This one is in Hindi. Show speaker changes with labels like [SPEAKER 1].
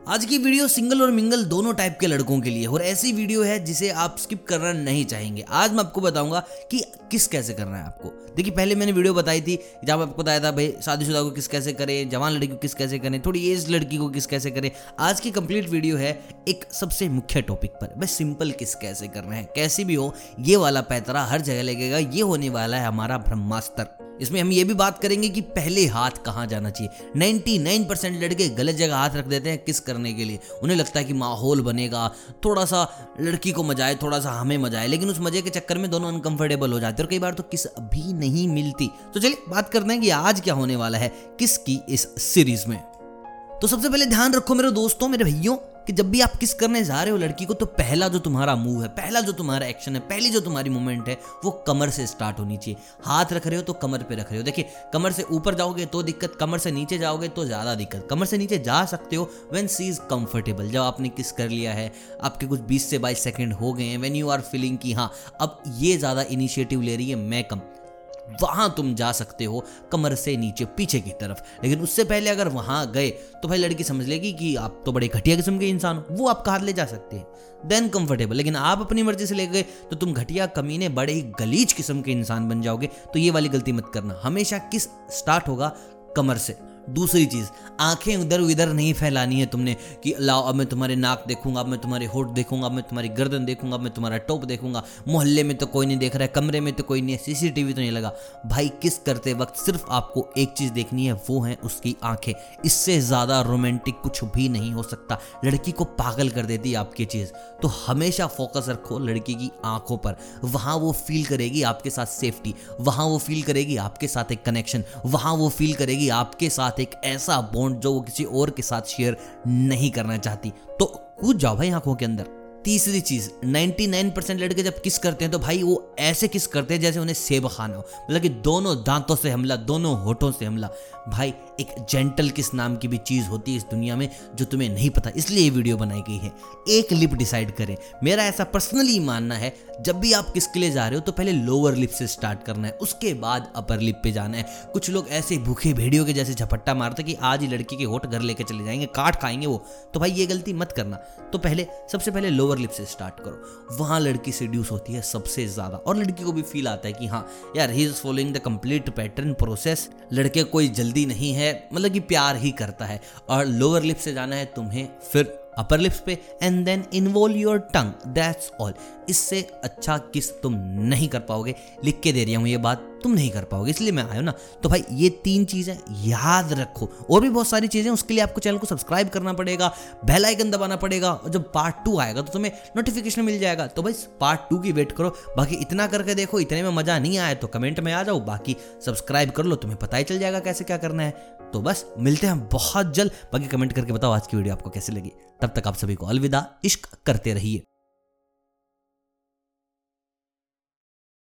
[SPEAKER 1] आज की वीडियो सिंगल और मिंगल दोनों टाइप के लड़कों के लिए, और ऐसी वीडियो है जिसे आप स्किप करना नहीं चाहेंगे। आज मैं आपको बताऊँगा कि किस कैसे करना है आपको। देखिए, पहले मैंने वीडियो बताई थी, जब आपको बताया था, भाई, शादीशुदा को किस कैसे करें, जवान लड़की को किस कैसे करें, थोड़ी एज लड़की को किस कैसे करें। आज की कंप्लीट वीडियो है एक सबसे मुख्य टॉपिक पर, भाई, सिंपल किस कैसे करना है, कैसे भी हो, ये वाला पैतरा हर जगह लगेगा, ये होने वाला है हमारा ब्रह्मास्त्र। इसमें हम ये भी बात करेंगे कि पहले हाथ कहाँ जाना चाहिए। 99 परसेंट लड़के गलत जगह हाथ रख देते हैं किस करने के लिए। उन्हें लगता है कि माहौल बनेगा थोड़ा सा लड़की को मज़ा आए थोड़ा सा हमें मज़ा आए, लेकिन उस मज़े के चक्कर में दोनों अनकंफर्टेबल हो जाते हैं और कई बार तो किस भी नहीं मिलती। तो चलिए बात करते हैं कि आज क्या होने वाला है किस की इस सीरीज़ में। तो सबसे पहले ध्यान रखो मेरे दोस्तों, मेरे भैयों कि जब भी आप किस करने जा रहे हो लड़की को तो पहला जो तुम्हारा मूव है, पहला जो तुम्हारा एक्शन है, पहली जो तुम्हारी मूवमेंट है, वो कमर से स्टार्ट होनी चाहिए। हाथ रख रहे हो तो कमर पे रख रहे हो। देखिए, कमर से ऊपर जाओगे तो दिक्कत, कमर से नीचे जाओगे तो ज़्यादा दिक्कत। कमर से नीचे जा सकते हो वेन सी इज़ कंफर्टेबल जब आपने किस कर लिया है, आपके कुछ बीस से बाईस सेकेंड हो गए हैं वेन यू आर फीलिंग कि हाँ अब ये ज़्यादा इनिशिएटिव ले रही है, मैं कम। वहाँ तुम जा सकते हो कमर से नीचे, पीछे की तरफ़। लेकिन उससे पहले अगर वहाँ गए तो भाई लड़की समझ लेगी कि आप तो बड़े घटिया किस्म के इंसान हो। वो आपका हाथ ले जा सकते हैं। देन कंफर्टेबल लेकिन आप अपनी मर्ज़ी से ले गए तो तुम घटिया, कमीने, बड़े ही गलीज किस्म के इंसान बन जाओगे। तो ये वाली गलती मत करना। हमेशा किस स्टार्ट होगा? कमर से। दूसरी चीज़, आँखें उधर उधर नहीं फैलानी है तुमने कि लाओ, अब मैं तुम्हारे नाक देखूँगा, अब मैं तुम्हारे होठ देखूँगा, अब मैं तुम्हारी गर्दन देखूँगा, अब मैं तुम्हारा टॉप देखूँगा। मोहल्ले में तो कोई नहीं देख रहा है, कमरे में तो कोई नहीं है, सीसीटीवी तो नहीं लगा। भाई, किस करते वक्त सिर्फ़ आपको एक चीज़ देखनी है, वो है उसकी आँखें। इससे ज़्यादा रोमांटिक कुछ भी नहीं हो सकता। लड़की को पागल कर देती आपकी चीज़। तो हमेशा फोकस रखो लड़की की आँखों पर। वहाँ वो फील करेगी आपके साथ सेफ्टी, वहाँ वो फील करेगी आपके साथ एक कनेक्शन, वहाँ वो फील करेगी आपके साथ साथ एक ऐसा बॉन्ड जो वो किसी और के साथ शेयर नहीं करना चाहती। तो कूद जाओ भाई आँखों के अंदर। तीसरी चीज़ 99 परसेंट लड़के जब किस करते हैं तो भाई वो ऐसे किस करते हैं जैसे उन्हें सेब खाना हो? मतलब कि दोनों दांतों से हमला, दोनों होठों से हमला। भाई, एक जेंटल किस नाम की भी चीज़ होती है इस दुनिया में जो तुम्हें नहीं पता, इसलिए ये वीडियो बनाई गई है। एक लिप डिसाइड करें। मेरा ऐसा पर्सनली मानना है, जब भी आप किसके लिए जा रहे हो तो पहले लोअर लिप से स्टार्ट करना है, उसके बाद अपर लिप पे जाना है। कुछ लोग ऐसे भूखे भेड़ियों के जैसे झपट्टा मारते कि आज ही लड़की के होठ घर लेके चले जाएँगे, काट खाएँगे वो। तो भाई, ये गलती मत करना। तो पहले, सबसे पहले लोअर लिप से स्टार्ट करो। वहाँ लड़की सेड्यूस होती है सबसे ज़्यादा। और लड़की को भी फील आता है कि हाँ यार he is following the complete pattern process लड़के कोई जल्दी नहीं है मतलब कि प्यार ही करता है. और लोअर लिप से जाना है तुम्हें फिर अपर लिप्स पे and then involve your tongue that's all इससे अच्छा किस तुम नहीं कर पाओगे. लिख के दे रही हूँ ये बात. तुम नहीं कर पाओगे, इसलिए मैं आया ना। तो भाई, ये तीन चीज़ें याद रखो। और भी बहुत सारी चीज़ें उसके लिए आपको चैनल को सब्सक्राइब करना पड़ेगा, बेल आइकन दबाना पड़ेगा, और जब पार्ट टू आएगा तो तुम्हें नोटिफिकेशन मिल जाएगा। तो भाई पार्ट टू की वेट करो। बाकी इतना करके देखो, इतने में मज़ा नहीं आया तो कमेंट में आ जाओ। बाकी सब्सक्राइब कर लो, तुम्हें पता ही चल जाएगा कैसे क्या करना है। तो बस, मिलते हैं बहुत जल्द। बाकी कमेंट करके बताओ आज की वीडियो आपको कैसे लगी। तब तक आप सभी को अलविदा, इश्क करते रहिए।